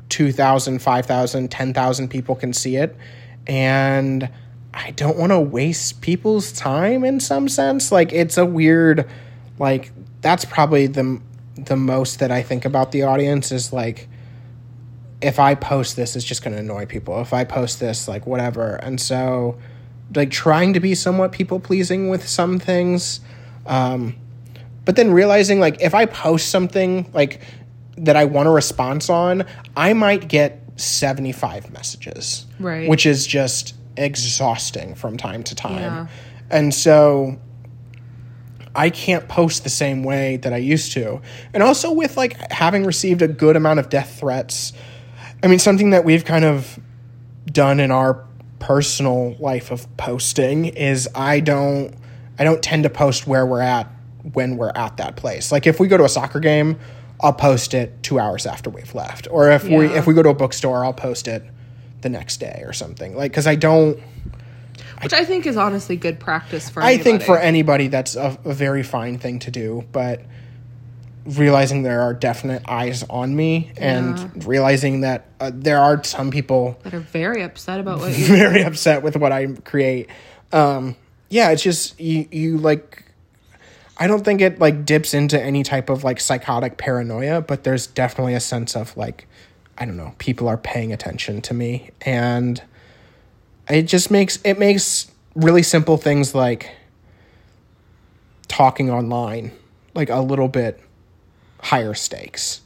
2,000, 5,000, 10,000 people can see it and I don't want to waste people's time in some sense. Like it's a weird like that's probably the the most that I think about the audience is like if I post this, it's just going to annoy people. If I post this, like whatever. And so like trying to be somewhat people pleasing with some things. Um, but then realizing like if I post something like that I want a response on, I might get 75 messages. Right. Which is just exhausting from time to time. Yeah. And so I can't post the same way that I used to. And also with like having received a good amount of death threats, I mean something that we've kind of done in our personal life of posting is I don't I don't tend to post where we're at when we're at that place. Like if we go to a soccer game, I'll post it 2 hours after we've left. Or if we if we go to a bookstore, I'll post it the next day or something. Like cuz I don't Which I think is honestly good practice for. I think for anybody. anybody that's a, a very fine thing to do, but realizing there are definite eyes on me and realizing that uh, there are some people that are very upset about what you. very upset with what I create. Um, yeah, it's just you you like I don't think it like dips into any type of like psychotic paranoia, but there's definitely a sense of like I don't know, people are paying attention to me and it just makes it makes really simple things like talking online like a little bit higher stakes.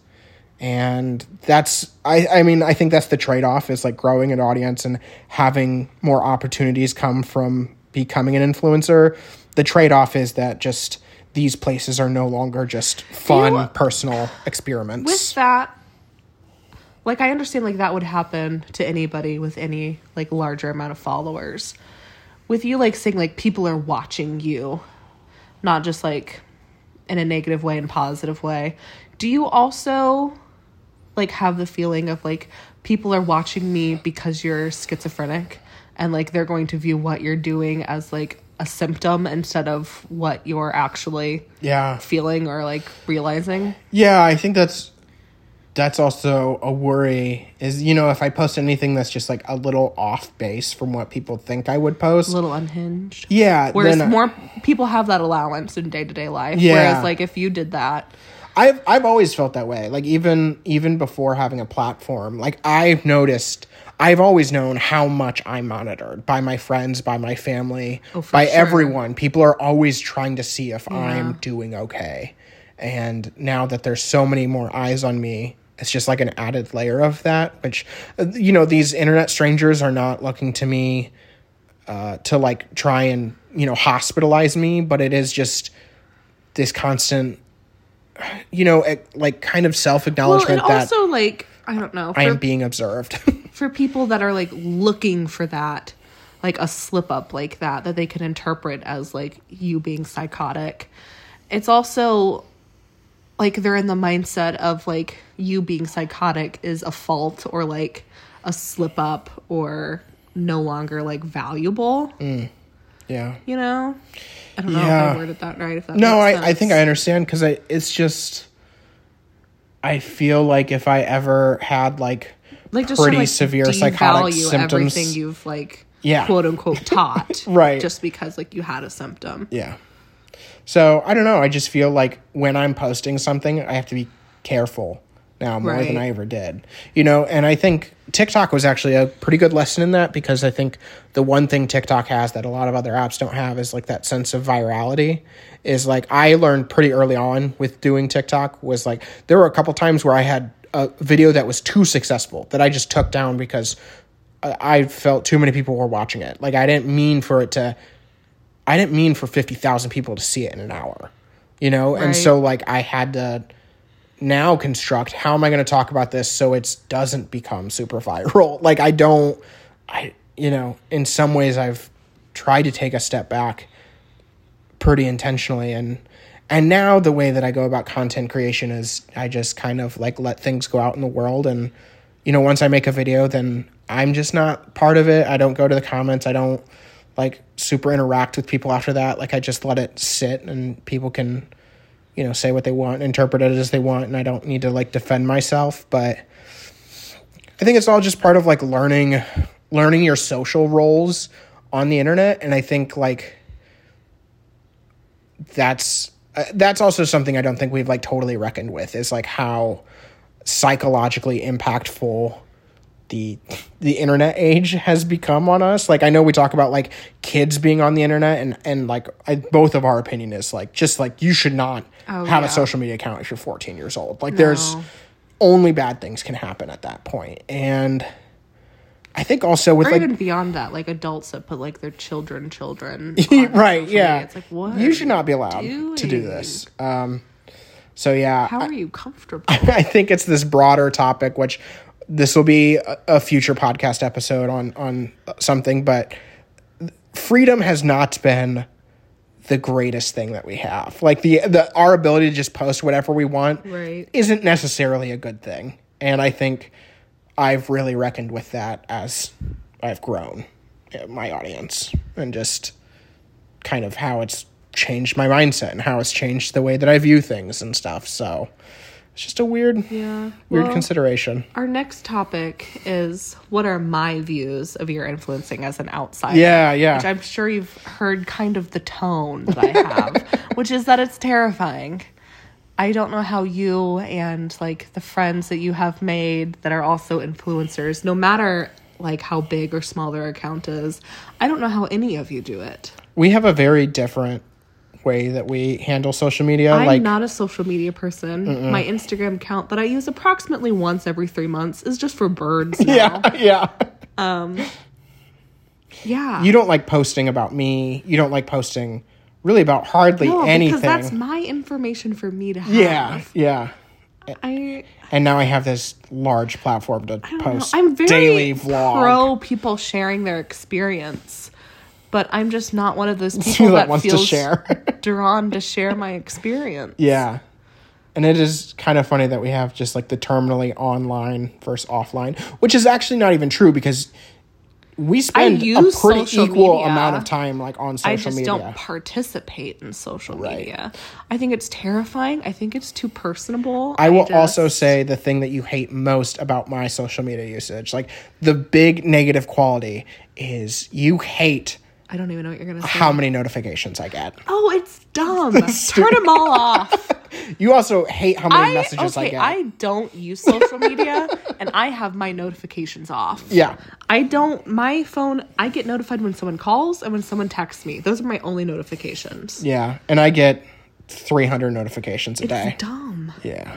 And that's i i mean i think that's the trade-off is like growing an audience and having more opportunities come from becoming an influencer. The trade-off is that just these places are no longer just fun You- personal experiments. With that like i understand like that would happen to anybody with any like larger amount of followers. With you like saying like people are watching you not just like in a negative way and positive way. Do you also like have the feeling of like people are watching me because you're schizophrenic and like they're going to view what you're doing as like a symptom instead of what you're actually yeah. feeling or like realizing? Yeah, I think that's that's also a worry is you know if I post anything that's just like a little off base from what people think I would post. a little unhinged. yeah, Whereas then uh, more people have that allowance in day to day life. Yeah. Whereas like if you did that, I've I've always felt that way. Like even even before having a platform, like I've noticed I've always known how much I'm monitored by my friends, by my family, Oh, by sure. everyone. People are always trying to see if I'm doing okay. And now that there's so many more eyes on me, it's just like an added layer of that, which uh, you know, these internet strangers are not looking to me uh, to like try and, you know, hospitalize me, but it is just this constant you know, like kind of self-acknowledgement well, acknowledgement and also like I don't know I am being observed. for people that are like looking for that, like a slip up like that that they can interpret as like you being psychotic. It's also like they're in the mindset of like you being psychotic is a fault or like a slip up or no longer like valuable. Mm. yeah. You know, I don't know if Yeah. I worded that right. If that No, I, I think I understand because I it's just I feel like if I ever had like like just pretty like, severe psychotic symptoms. everything you've like Yeah. quote unquote taught Right. just because like you had a symptom. Yeah. So I don't know. I just feel like when I'm posting something, I have to be careful now more than I ever did. You know, and I think TikTok was actually a pretty good lesson in that because I think the one thing TikTok has that a lot of other apps don't have is like that sense of virality. Is like I learned pretty early on with doing TikTok was like there were a couple times where I had a video that was too successful that I just took down because I I felt too many people were watching it. Like I didn't mean for it to I didn't mean for 50,000 people to see it in an hour, you know? And so, like, I had to now construct how am I going to talk about this so it doesn't become super viral? Like, I don't, I, you know, in some ways, I've tried to take a step back pretty intentionally. And, and now the way that I go about content creation is I just kind of like let things go out in the world. And, you know, once I make a video, then I'm just not part of it. I don't go to the comments. I don't like super interact with people after that. Like I just let it sit and people can, you know, say what they want, interpret it as they want, and I don't need to like defend myself. But I think it's all just part of like learning learning your social roles on the internet. And I think like that's uh, that's also something I don't think we've like totally reckoned with is like how psychologically impactful the the internet age has become on us. Like I know we talk about like kids being on the internet and and like I, both of our opinion is like just like you should not Oh, have yeah. a social media account if you're 14 years old. Like there's only bad things can happen at that point. And I think also with or like even beyond that, like adults that put like their children, children. right, yeah. It's like what You should not be allowed to do this. Um so yeah, How are you comfortable? I think it's this broader topic, which this will be a, a future podcast episode on on something. But freedom has not been the greatest thing that we have. Like the the our ability to just post whatever we want Right. isn't necessarily a good thing. And I think I've really reckoned with that as I've grown uh, my audience and just kind of how it's changed my mindset and how it's changed the way that I view things and stuff. So it's just a weird yeah. weird Well, consideration. Our next topic is what are my views of your influencing as an outsider? Yeah, yeah. Which I'm sure you've heard kind of the tone that I have, which is that it's terrifying. I don't know how you and like the friends that you have made that are also influencers, no matter like how big or small their account is, I don't know how any of you do it. We have a very different way that we handle social media. I'm like not a social media person. My Instagram account that I use approximately once every three months is just for birds. Now. yeah, yeah. yeah. You don't like posting about me. You don't like posting really about hardly no, anything. because that's my information for me to have. yeah, yeah. I, And now I have this large platform to don't know. post I'm very daily vlog. pro people sharing their experience, but I'm just not one of those people that that, wants to feels share. drawn to share my experience. Yeah. And it is kind of funny that we have just like the terminally online versus offline, which is actually not even true because we spend a pretty equal media. amount of time like on social media. I just media. don't participate in social Right. media. I think it's terrifying. I think it's too personable. I will just- also say the thing that you hate most about my social media usage, like the big negative quality, is you hate I don't even know what you're gonna say. how many notifications I get. Oh, it's dumb. Turn them all off. You also hate how many I messages okay. I get. I don't use social media, and I have my notifications off. yeah. I don't. My phone. I get notified when someone calls and when someone texts me. Those are my only notifications. Yeah. And I get 300 notifications a day. Dumb. Yeah.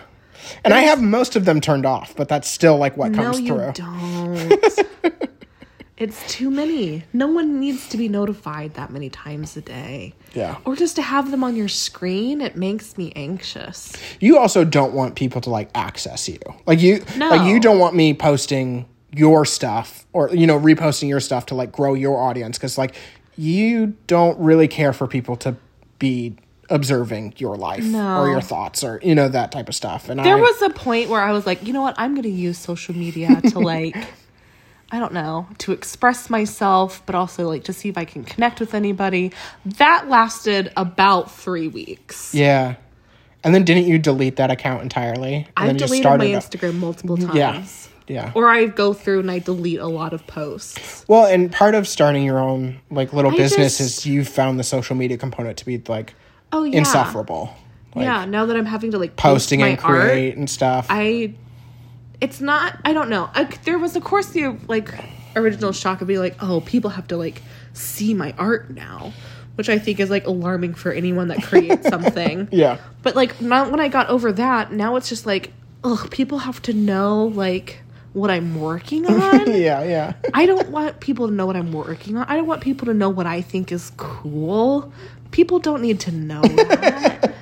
And I have most of them turned off, but that's still like what No, comes you through. don't. It's too many. No one needs to be notified that many times a day. Yeah. Or just to have them on your screen, it makes me anxious. You also don't want people to like access you. Like you like you don't want me posting your stuff or you know reposting your stuff to like grow your audience cuz like you don't really care for people to be observing your life No. or your thoughts or you know that type of stuff. And There I was a point where I was like, you know what? I'm going to use social media to like, I don't know, to express myself, but also like to see if I can connect with anybody. That lasted about three weeks. Yeah. And then didn't you delete that account entirely? And I've deleted my started a- Instagram multiple mm-hmm. times. Yeah. Yeah. Or I go through and I delete a lot of posts. Well, and part of starting your own like little I business just- is you found the social media component to be like Oh yeah. insufferable. Like yeah, now that I'm having to like post posting my and create art, and stuff. I it's not I don't know. I, there was of course the like original shock of being like, "Oh, people have to like see my art now." Which I think is like alarming for anyone that creates something. yeah. But like not when I got over that, now it's just like, ugh, people have to know like what I'm working on. Yeah, yeah. I don't want people to know what I'm working on. I don't want people to know what I think is cool. People don't need to know that.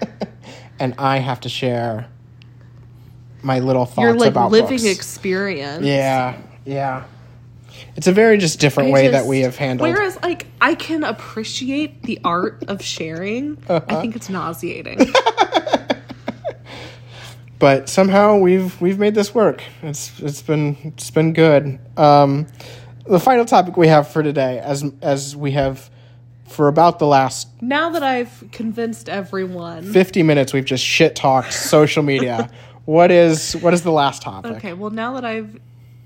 and I have to share my little thoughts Your like about living books. experience. yeah, yeah. It's a very just different I way that we have handled. Whereas, like, I can appreciate the art of sharing. Uh-huh. I think it's nauseating. but somehow we've we've made this work. It's it's been it's been good. Um, the final topic we have for today, as as we have for about the last now that I've convinced everyone. fifty minutes, we've just shit talked social media. what is what is the last topic? Okay, well, now that I've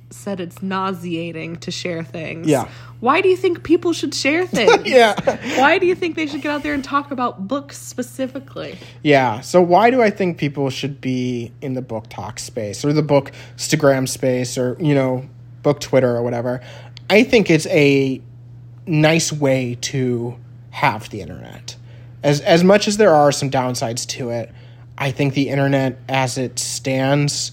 said it's nauseating to share things. Yeah. Why do you think people should share things? Yeah. Why do you think they should get out there and talk about books specifically? Yeah. So why do I think people should be in the BookTok space or the book Instagram space or, you know, book Twitter or whatever. I think it's a nice way to have the internet. As as much as there are some downsides to it, I think the internet as it stands,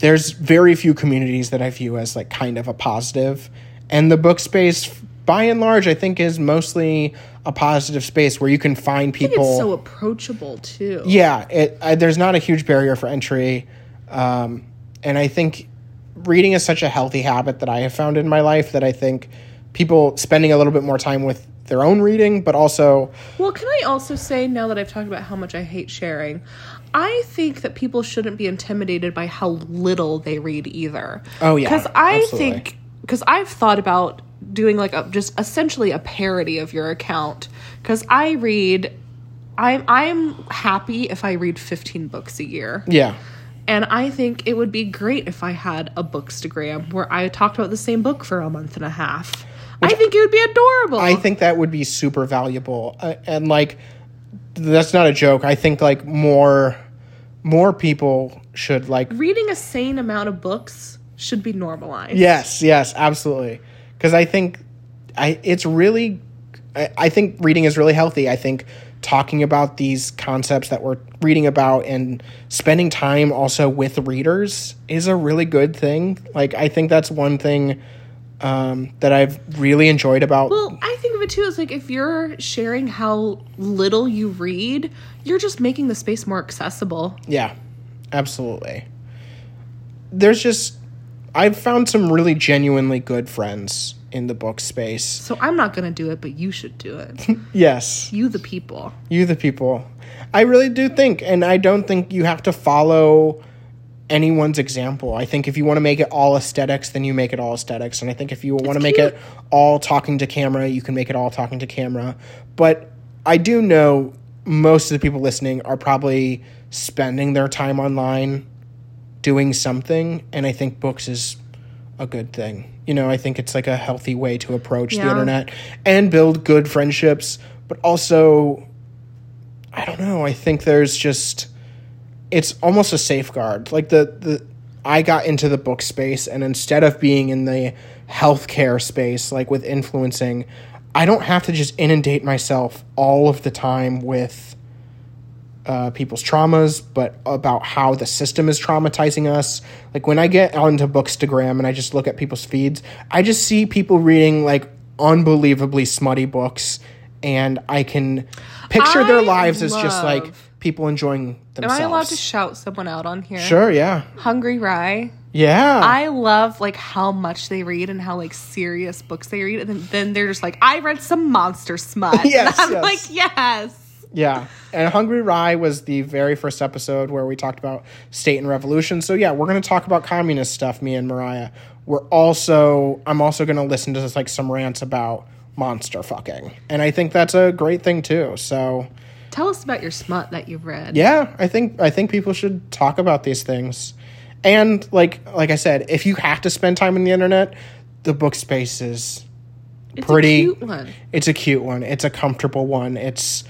there's very few communities that I view as like kind of a positive, and the book space by and large I think is mostly a positive space where you can find I think people it's so approachable too. yeah, it, I, there's not a huge barrier for entry, um, and I think reading is such a healthy habit that I have found in my life that I think people spending a little bit more time with their own reading, but also Well, can I also say now that I've talked about how much I hate sharing, I think that people shouldn't be intimidated by how little they read either. Oh, yeah, because I absolutely. think because I've thought about doing like a just essentially a parody of your account because I read. I'm I'm happy if I read 15 books a year. yeah, And I think it would be great if I had a bookstagram where I talked about the same book for a month and a half. I think it would be adorable. I think that would be super valuable, uh, and like that's not a joke. I think like more more people should like reading a sane amount of books should be normalized. Yes, yes, absolutely. Because I think I it's really I, I think reading is really healthy. I think talking about these concepts that we're reading about and spending time also with readers is a really good thing. Like I think that's one thing um, that I've really enjoyed about Well, I think of it too as like if you're sharing how little you read, you're just making the space more accessible. Yeah, absolutely. There's just I've found some really genuinely good friends in the book space. So I'm not gonna do it, but you should do it. Yes. you the people. You the people. I really do think, and I don't think you have to follow anyone's example. I think if you want to make it all aesthetics, then you make it all aesthetics. And I think if you want to make it all talking to camera, you can make it all talking to camera. But I do know most of the people listening are probably spending their time online doing something. And I think books is a good thing. You know, I think it's like a healthy way to approach the internet and build good friendships, but also I don't know. I think there's just it's almost a safeguard. Like the the I got into the book space and instead of being in the healthcare space like with influencing, I don't have to just inundate myself all of the time with uh, people's traumas, but about how the system is traumatizing us. Like when I get onto Bookstagram and I just look at people's feeds, I just see people reading like unbelievably smutty books, and I can picture their I lives as just like people enjoying themselves. Am. I allowed to shout someone out on here? Sure, yeah, Hungry Rye. yeah. I love like how much they read and how like serious books they read, and then, then they're just like, I read some monster smut. Yes, and I'm yes. like, yes. Yeah. And Hungry Rye was the very first episode where we talked about state and revolution. So yeah, we're going to talk about communist stuff me and Mariah. We're also I'm also going to listen to this, like some rants about monster fucking. And I think that's a great thing too. So Tell us about your smut that you've read. yeah, I think I think people should talk about these things. And like like I said, if you have to spend time on the internet, the book space is it's pretty- a cute one. it's a cute one. It's a comfortable one. It's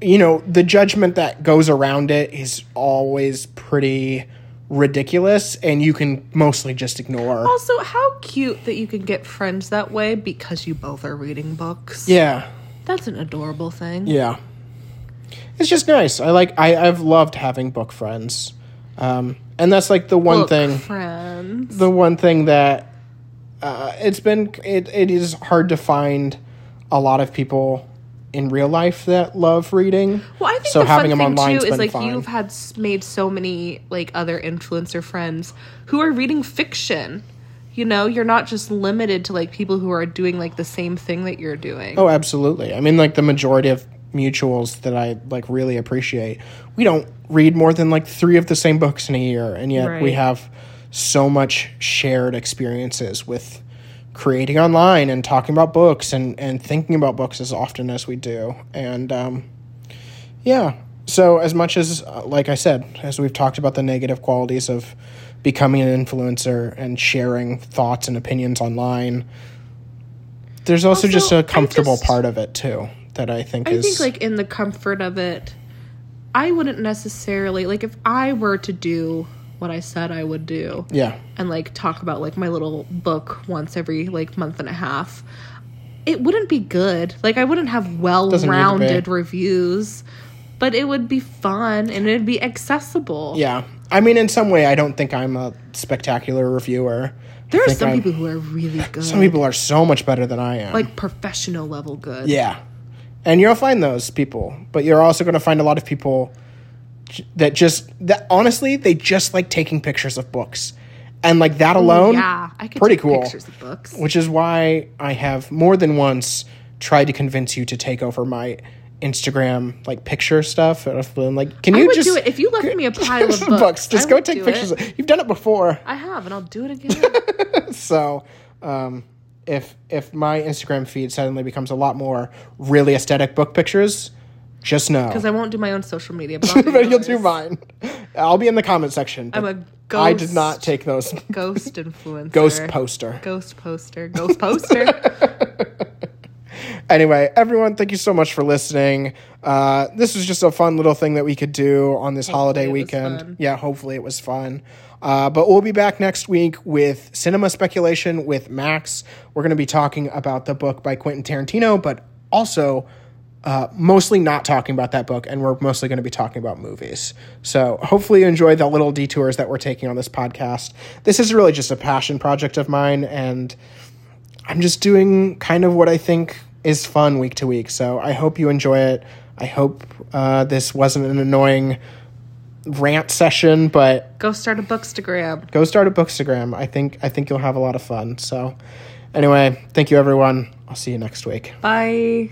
you know, the judgment that goes around it is always pretty ridiculous and you can mostly just ignore. Also, how cute that you can get friends that way because you both are reading books. Yeah. That's an adorable thing. Yeah. It's just nice. I like I I've loved having book friends. Um and that's like the one Book thing friends. the one thing that uh, it's been it, it is hard to find a lot of people in real life that love reading. Well, I think so the having fun them thing online too is like fine. you've had made so many like other influencer friends who are reading fiction. You know, you're not just limited to like people who are doing like the same thing that you're doing. Oh, absolutely. I mean, like the majority of mutuals that I like really appreciate, we don't read more than like three of the same books in a year, and yet we have so much shared experiences with creating online and talking about books and and thinking about books as often as we do, and um, yeah. So as much as, uh, like I said, as we've talked about the negative qualities of becoming an influencer and sharing thoughts and opinions online, there's also, Also, just a comfortable just- part of it too that I think I is think like in the comfort of it, I wouldn't necessarily like if I were to do what I said I would do Yeah. and like talk about like my little book once every like month and a half, it wouldn't be good. Like I wouldn't have well-rounded reviews, but it would be fun and it'd be accessible. Yeah. I mean, in some way, I don't think I'm a spectacular reviewer. There I are some I'm- people who are really good. Some people are so much better than I am. like professional level good. yeah. And you'll find those people, but you're also going to find a lot of people that just that honestly they just like taking pictures of books, and like that alone, Yeah, I could pretty take cool. pictures of books. which is why I have more than once tried to convince you to take over my Instagram like picture stuff. And I've been like, can I you would just do it if you left me a pile of pictures books. Just I go take pictures. it. You've done it before, I have, and I'll do it again. so um, if if my Instagram feed suddenly becomes a lot more really aesthetic book pictures, just know. Because I won't do my own social media, but, but you'll do mine. I'll be in the comment section. I'm a I did not take those. ghost influencer. Ghost poster. Ghost poster. Ghost poster. Anyway, everyone, thank you so much for listening. Uh, this was just a fun little thing that we could do on this holiday weekend. Yeah, hopefully it was fun. Uh, but we'll be back next week with cinema speculation with Max. We're going to be talking about the book by Quentin Tarantino, but also uh, mostly not talking about that book, and we're mostly going to be talking about movies. So hopefully you enjoy the little detours that we're taking on this podcast. This is really just a passion project of mine, and I'm just doing kind of what I think is fun week to week. So I hope you enjoy it. I hope uh, this wasn't an annoying rant session, but Go start a bookstagram. go start a bookstagram. I think I think you'll have a lot of fun. So anyway, thank you everyone. I'll see you next week. Bye.